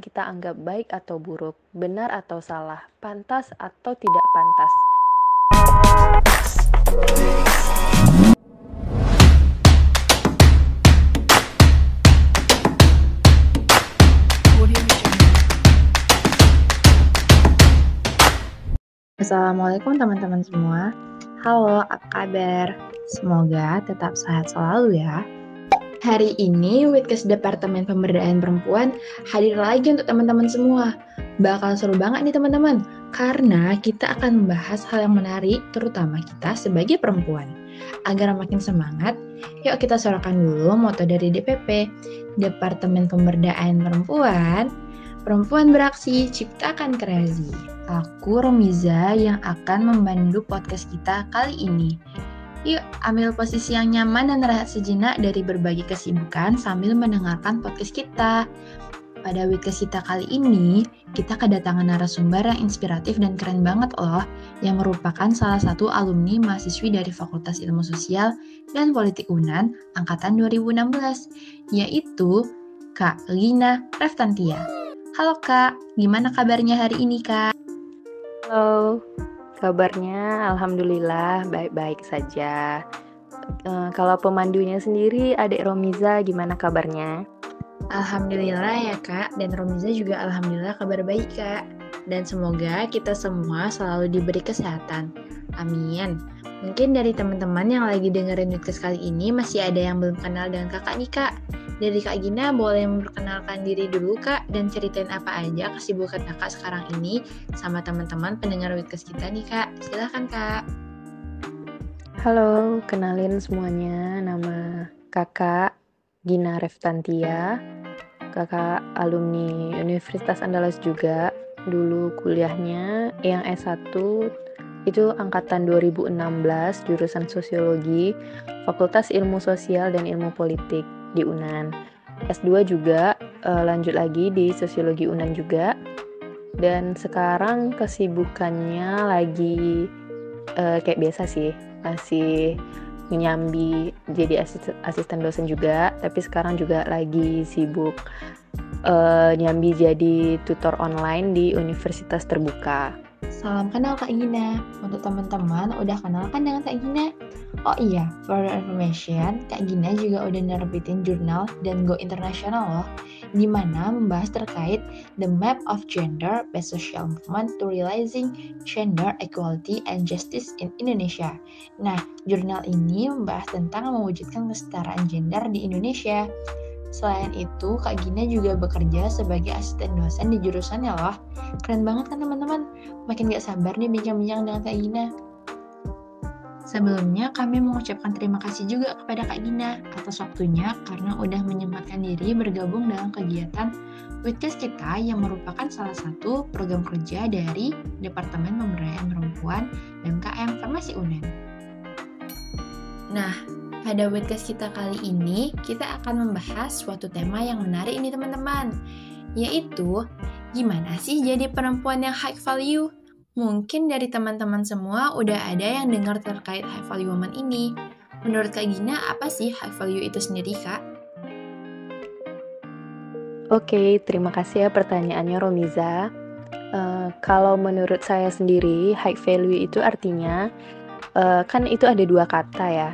kita anggap baik atau buruk, benar atau salah, pantas atau tidak pantas. Assalamualaikum teman-teman semua. Halo, apa kabar? Semoga tetap sehat selalu ya. Hari ini Witkes Departemen Pemberdayaan Perempuan hadir lagi untuk teman-teman semua. Bakal seru banget nih teman-teman, karena kita akan membahas hal yang menarik terutama kita sebagai perempuan. Agar makin semangat, yuk kita suarakan dulu moto dari DPP, Departemen Pemberdayaan Perempuan, Perempuan Beraksi Ciptakan Kreasi. Aku Romiza yang akan membantu podcast kita kali ini. Yuk, ambil posisi yang nyaman dan rehat sejenak dari berbagai kesibukan sambil mendengarkan podcast kita. Pada weekend kita kali ini, kita kedatangan narasumber yang inspiratif dan keren banget loh, yang merupakan salah satu alumni mahasiswi dari Fakultas Ilmu Sosial dan Politik UNAN angkatan 2016, yaitu Kak Lina Reftantia. Halo Kak, gimana kabarnya hari ini Kak? Halo, Kabarnya alhamdulillah baik-baik saja. Uh, kalau pemandunya sendiri adik Romiza gimana kabarnya? Alhamdulillah ya Kak, dan Romiza juga alhamdulillah kabar baik Kak. Dan semoga kita semua selalu diberi kesehatan. Amin. Mungkin dari teman-teman yang lagi dengerin podcast kali ini masih ada yang belum kenal dengan kakak nih kak. Dari Kak Gina boleh memperkenalkan diri dulu Kak dan ceritain apa aja kesibukan Kakak sekarang ini sama teman-teman pendengar Witkes kita nih Kak. Silahkan Kak. Halo, kenalin semuanya. Nama Kakak Gina Reftantia. Kakak alumni Universitas Andalas juga. Dulu kuliahnya yang S1 itu angkatan 2016 jurusan Sosiologi, Fakultas Ilmu Sosial dan Ilmu Politik di UNAN. S2 juga uh, lanjut lagi di Sosiologi UNAN juga. Dan sekarang kesibukannya lagi uh, kayak biasa sih, masih nyambi jadi asisten, asisten dosen juga, tapi sekarang juga lagi sibuk uh, nyambi jadi tutor online di Universitas Terbuka. Salam kenal Kak Gina. Untuk teman-teman, udah kenal kan dengan Kak Gina? Oh iya, for information, Kak Gina juga udah nerbitin jurnal dan go internasional loh, di mana membahas terkait the map of gender based social movement to realizing gender equality and justice in Indonesia. Nah, jurnal ini membahas tentang mewujudkan kesetaraan gender di Indonesia. Selain itu, Kak Gina juga bekerja sebagai asisten dosen di jurusannya loh. Keren banget kan teman-teman? Makin gak sabar nih bincang-bincang dengan Kak Gina. Sebelumnya kami mengucapkan terima kasih juga kepada Kak Gina atas waktunya karena udah menyempatkan diri bergabung dalam kegiatan Witkes kita yang merupakan salah satu program kerja dari Departemen Pemberdayaan Perempuan dan KM Farmasi UNEN. Nah, pada podcast kita kali ini, kita akan membahas suatu tema yang menarik ini teman-teman, yaitu gimana sih jadi perempuan yang high value? Mungkin dari teman-teman semua udah ada yang dengar terkait high value woman ini. Menurut Kak Gina, apa sih high value itu sendiri, Kak? Oke, terima kasih ya pertanyaannya Romiza. Uh, kalau menurut saya sendiri, high value itu artinya, uh, kan itu ada dua kata ya,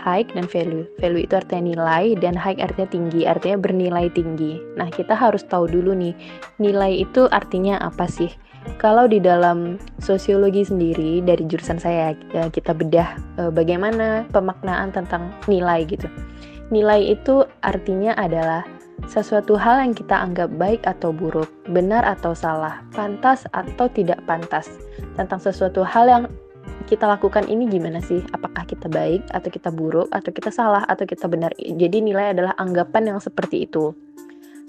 high dan value. Value itu artinya nilai dan high artinya tinggi, artinya bernilai tinggi. Nah, kita harus tahu dulu nih, nilai itu artinya apa sih? Kalau di dalam sosiologi sendiri dari jurusan saya ya, kita bedah e, bagaimana pemaknaan tentang nilai gitu. Nilai itu artinya adalah sesuatu hal yang kita anggap baik atau buruk, benar atau salah, pantas atau tidak pantas tentang sesuatu hal yang kita lakukan ini gimana sih? Apakah kita baik atau kita buruk atau kita salah atau kita benar? Jadi nilai adalah anggapan yang seperti itu.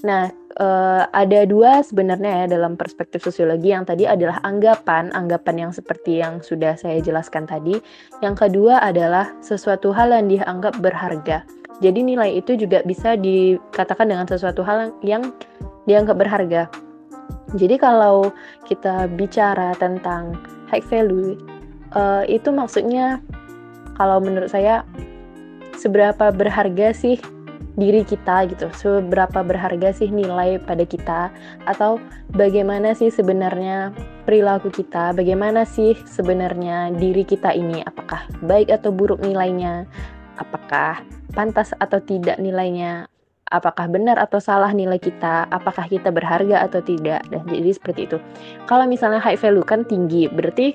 Nah, uh, ada dua sebenarnya ya dalam perspektif sosiologi. Yang tadi adalah anggapan, anggapan yang seperti yang sudah saya jelaskan tadi. Yang kedua adalah sesuatu hal yang dianggap berharga. Jadi nilai itu juga bisa dikatakan dengan sesuatu hal yang dianggap berharga. Jadi kalau kita bicara tentang high value, uh, itu maksudnya kalau menurut saya seberapa berharga sih diri kita gitu. Seberapa berharga sih nilai pada kita atau bagaimana sih sebenarnya perilaku kita? Bagaimana sih sebenarnya diri kita ini? Apakah baik atau buruk nilainya? Apakah pantas atau tidak nilainya? Apakah benar atau salah nilai kita? Apakah kita berharga atau tidak? Dan jadi seperti itu. Kalau misalnya high value kan tinggi, berarti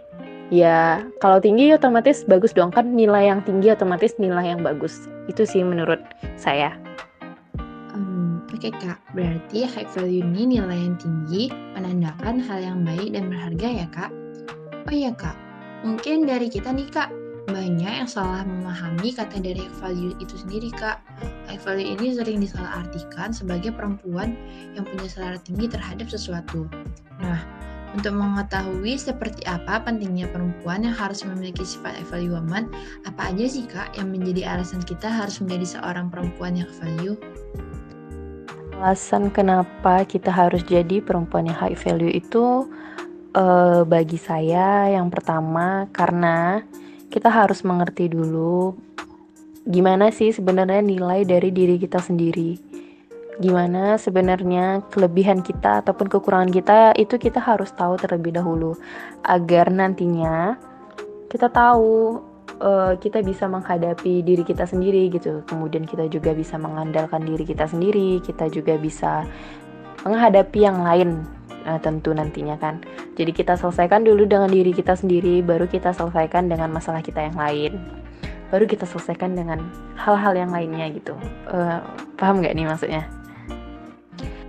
ya kalau tinggi otomatis bagus dong. Kan nilai yang tinggi otomatis nilai yang bagus. Itu sih menurut saya. Um, oke okay, kak. Berarti high value ini nilai yang tinggi menandakan hal yang baik dan berharga ya kak? Oh iya kak. Mungkin dari kita nih kak banyak yang salah memahami kata dari high value itu sendiri kak. High value ini sering disalahartikan sebagai perempuan yang punya selera tinggi terhadap sesuatu. Nah untuk mengetahui seperti apa pentingnya perempuan yang harus memiliki sifat value woman, apa aja sih kak yang menjadi alasan kita harus menjadi seorang perempuan yang value? Alasan kenapa kita harus jadi perempuan yang high value itu uh, bagi saya yang pertama karena kita harus mengerti dulu gimana sih sebenarnya nilai dari diri kita sendiri gimana sebenarnya kelebihan kita ataupun kekurangan kita itu kita harus tahu terlebih dahulu. Agar nantinya kita tahu uh, kita bisa menghadapi diri kita sendiri gitu. Kemudian kita juga bisa mengandalkan diri kita sendiri kita juga bisa menghadapi yang lain uh, tentu nantinya kan. Jadi kita selesaikan dulu dengan diri kita sendiri baru kita selesaikan dengan masalah kita yang lain. Baru kita selesaikan dengan hal-hal yang lainnya gitu. Uh, paham nggak nih maksudnya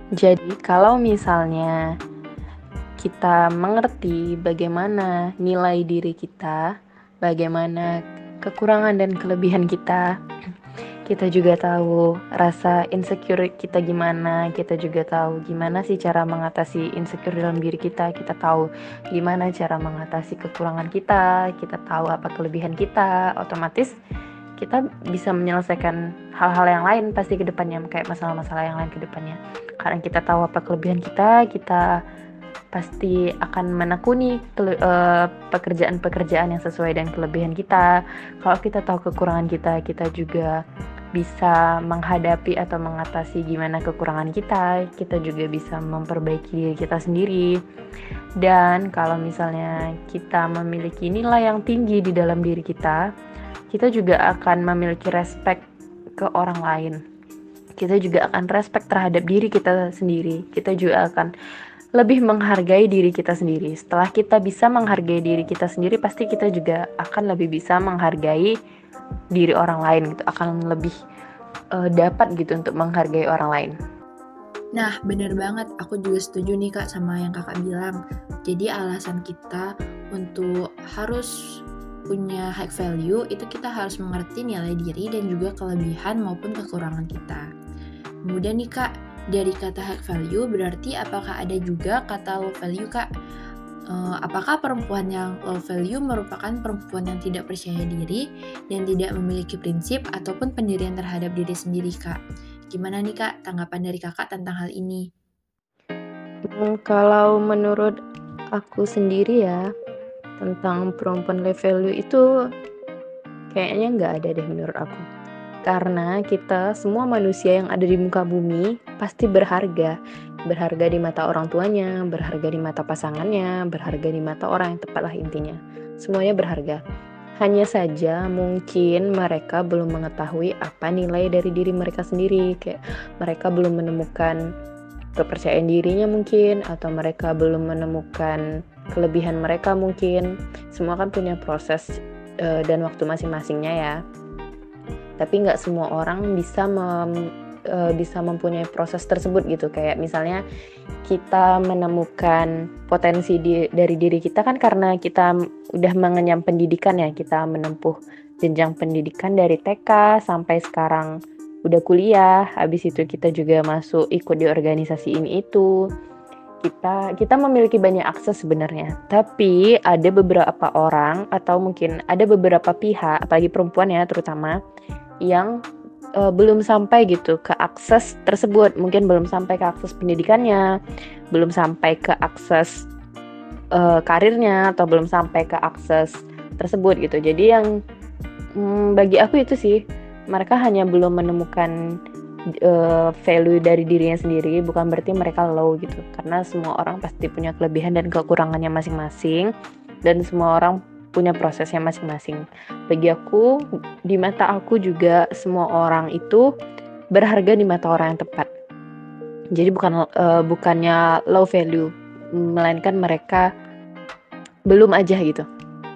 jadi, kalau misalnya kita mengerti bagaimana nilai diri kita, bagaimana kekurangan dan kelebihan kita, kita juga tahu rasa insecure kita gimana, kita juga tahu gimana sih cara mengatasi insecure dalam diri kita, kita tahu gimana cara mengatasi kekurangan kita, kita tahu apa kelebihan kita, otomatis kita bisa menyelesaikan hal-hal yang lain pasti ke depannya kayak masalah-masalah yang lain ke depannya. Karena kita tahu apa kelebihan kita kita pasti akan menekuni eh, pekerjaan-pekerjaan yang sesuai dengan kelebihan kita. Kalau kita tahu kekurangan kita kita juga bisa menghadapi atau mengatasi gimana kekurangan kita. Kita juga bisa memperbaiki diri kita sendiri. Dan kalau misalnya kita memiliki nilai yang tinggi di dalam diri kita kita juga akan memiliki respect ke orang lain. Kita juga akan respect terhadap diri kita sendiri. Kita juga akan lebih menghargai diri kita sendiri. Setelah kita bisa menghargai diri kita sendiri, pasti kita juga akan lebih bisa menghargai diri orang lain gitu. Akan lebih uh, dapat gitu untuk menghargai orang lain. Nah, bener banget. Aku juga setuju nih Kak sama yang Kakak bilang. Jadi alasan kita untuk harus punya high value itu kita harus mengerti nilai diri dan juga kelebihan maupun kekurangan kita. Kemudian nih kak, dari kata high value berarti apakah ada juga kata low value kak? Uh, apakah perempuan yang low value merupakan perempuan yang tidak percaya diri dan tidak memiliki prinsip ataupun pendirian terhadap diri sendiri kak? Gimana nih kak tanggapan dari kakak tentang hal ini? Hmm, kalau menurut aku sendiri ya, tentang perempuan value itu kayaknya nggak ada deh menurut aku. Karena kita semua manusia yang ada di muka bumi pasti berharga. Berharga di mata orang tuanya, berharga di mata pasangannya, berharga di mata orang yang tepatlah intinya. Semuanya berharga. Hanya saja mungkin mereka belum mengetahui apa nilai dari diri mereka sendiri. Kayak mereka belum menemukan kepercayaan dirinya mungkin atau mereka belum menemukan kelebihan mereka mungkin. Semua kan punya proses uh, dan waktu masing-masingnya ya. Tapi nggak semua orang bisa mem, uh, bisa mempunyai proses tersebut gitu. Kayak misalnya kita menemukan potensi di, dari diri kita kan karena kita udah mengenyam pendidikan ya. Kita menempuh jenjang pendidikan dari TK sampai sekarang udah kuliah. Habis itu kita juga masuk ikut di organisasi ini itu kita kita memiliki banyak akses sebenarnya. Tapi ada beberapa orang atau mungkin ada beberapa pihak apalagi perempuan ya terutama yang uh, belum sampai gitu ke akses tersebut. Mungkin belum sampai ke akses pendidikannya belum sampai ke akses uh, karirnya atau belum sampai ke akses tersebut gitu. Jadi yang hmm, bagi aku itu sih mereka hanya belum menemukan uh, value dari dirinya sendiri bukan berarti mereka low gitu karena semua orang pasti punya kelebihan dan kekurangannya masing-masing dan semua orang punya prosesnya masing-masing. Bagi aku, di mata aku juga semua orang itu berharga di mata orang yang tepat. Jadi bukan uh, bukannya low value, melainkan mereka belum aja gitu.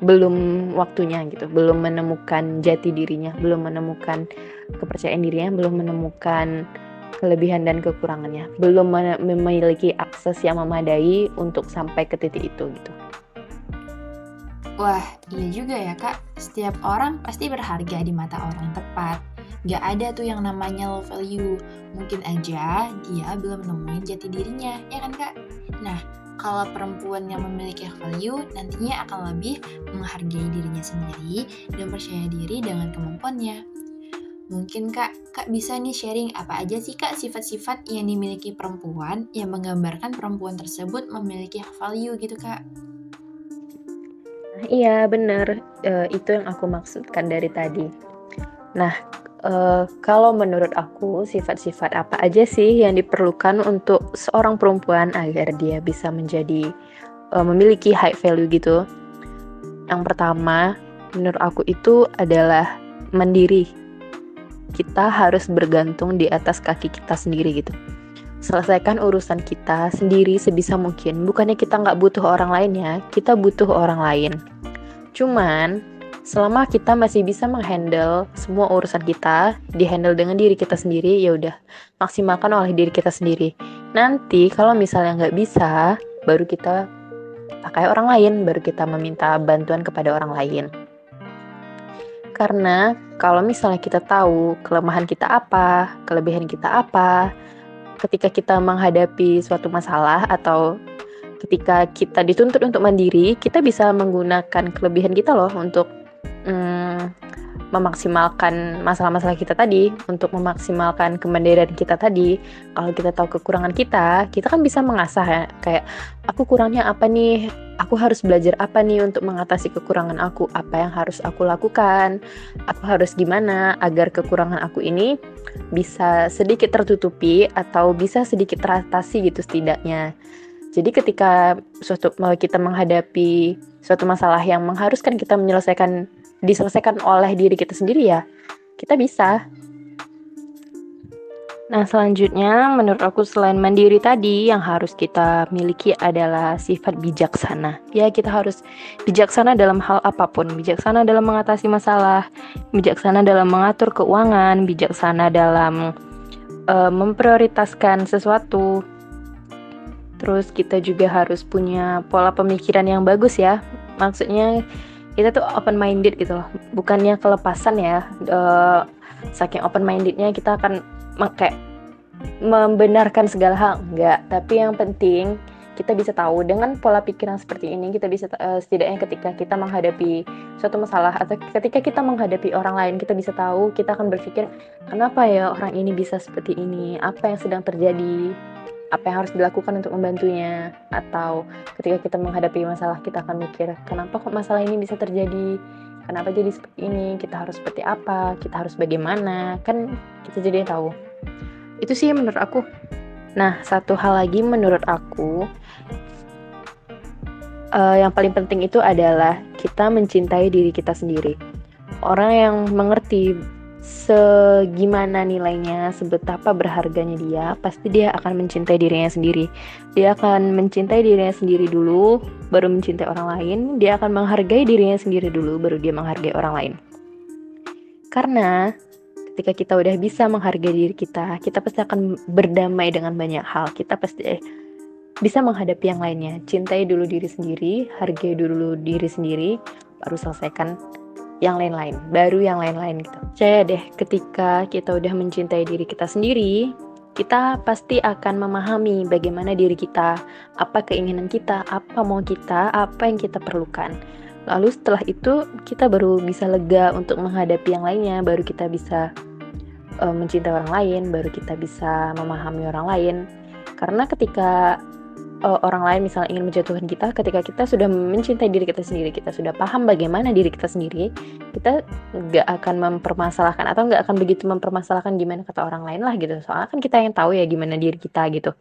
Belum waktunya gitu, belum menemukan jati dirinya, belum menemukan kepercayaan dirinya, belum menemukan kelebihan dan kekurangannya, belum memiliki akses yang memadai untuk sampai ke titik itu gitu. Wah, iya juga ya kak. Setiap orang pasti berharga di mata orang tepat. Gak ada tuh yang namanya low value. Mungkin aja dia belum nemuin jati dirinya, ya kan kak? Nah, kalau perempuan yang memiliki value nantinya akan lebih menghargai dirinya sendiri dan percaya diri dengan kemampuannya. Mungkin kak, kak bisa nih sharing apa aja sih kak sifat-sifat yang dimiliki perempuan yang menggambarkan perempuan tersebut memiliki value gitu kak? Iya bener, uh, itu yang aku maksudkan dari tadi. Nah, uh, kalau menurut aku sifat-sifat apa aja sih yang diperlukan untuk seorang perempuan agar dia bisa menjadi uh, memiliki high value gitu? Yang pertama, menurut aku itu adalah mandiri. Kita harus bergantung di atas kaki kita sendiri gitu selesaikan urusan kita sendiri sebisa mungkin. Bukannya kita nggak butuh orang lain ya, kita butuh orang lain. Cuman, selama kita masih bisa menghandle semua urusan kita, dihandle dengan diri kita sendiri, ya udah maksimalkan oleh diri kita sendiri. Nanti kalau misalnya nggak bisa, baru kita pakai orang lain, baru kita meminta bantuan kepada orang lain. Karena kalau misalnya kita tahu kelemahan kita apa, kelebihan kita apa, ketika kita menghadapi suatu masalah atau ketika kita dituntut untuk mandiri, kita bisa menggunakan kelebihan kita loh untuk hmm, memaksimalkan masalah-masalah kita tadi, untuk memaksimalkan kemandirian kita tadi. Kalau kita tahu kekurangan kita, kita kan bisa mengasah ya, kayak aku kurangnya apa nih? Aku harus belajar apa nih untuk mengatasi kekurangan aku? Apa yang harus aku lakukan? Aku harus gimana agar kekurangan aku ini bisa sedikit tertutupi atau bisa sedikit teratasi gitu setidaknya. Jadi ketika suatu kita menghadapi suatu masalah yang mengharuskan kita menyelesaikan diselesaikan oleh diri kita sendiri ya, kita bisa. Nah, selanjutnya menurut aku selain mandiri tadi yang harus kita miliki adalah sifat bijaksana. Ya, kita harus bijaksana dalam hal apa pun, bijaksana dalam mengatasi masalah, bijaksana dalam mengatur keuangan, bijaksana dalam uh, memprioritaskan sesuatu. Terus kita juga harus punya pola pemikiran yang bagus ya. Maksudnya kita tuh open minded gitu loh. Bukannya kelepasan ya uh, saking open mindednya kita akan kayak membenarkan segala hal. Enggak. Tapi yang penting kita bisa tahu dengan pola pikiran seperti ini kita bisa uh, setidaknya ketika kita menghadapi suatu masalah atau ketika kita menghadapi orang lain kita bisa tahu kita akan berpikir kenapa ya orang ini bisa seperti ini? Apa yang sedang terjadi apa yang harus dilakukan untuk membantunya atau ketika kita menghadapi masalah kita akan mikir kenapa kok masalah ini bisa terjadi? Kenapa jadi seperti ini? Kita harus seperti apa? Kita harus bagaimana? Kan kita jadi tahu. Itu sih menurut aku. Nah satu hal lagi menurut aku uh, yang paling penting itu adalah kita mencintai diri kita sendiri. Orang yang mengerti segimana nilainya, sebetapa berharganya dia, pasti dia akan mencintai dirinya sendiri. Dia akan mencintai dirinya sendiri dulu, baru mencintai orang lain. Dia akan menghargai dirinya sendiri dulu, baru dia menghargai orang lain. Karena ketika kita udah bisa menghargai diri kita, kita pasti akan berdamai dengan banyak hal. Kita pasti bisa menghadapi yang lainnya. Cintai dulu diri sendiri, hargai dulu diri sendiri, baru selesaikan yang lain-lain, baru yang lain-lain gitu. Saya deh, ketika kita udah mencintai diri kita sendiri, kita pasti akan memahami bagaimana diri kita, apa keinginan kita, apa mau kita, apa yang kita perlukan. Lalu setelah itu kita baru bisa lega untuk menghadapi yang lainnya, baru kita bisa uh, mencintai orang lain, baru kita bisa memahami orang lain. Karena ketika uh, orang lain misalnya ingin menjatuhkan kita ketika kita sudah mencintai diri kita sendiri kita sudah paham bagaimana diri kita sendiri kita nggak akan mempermasalahkan atau nggak akan begitu mempermasalahkan gimana kata orang lain lah gitu. Soalnya kan kita yang tahu ya gimana diri kita gitu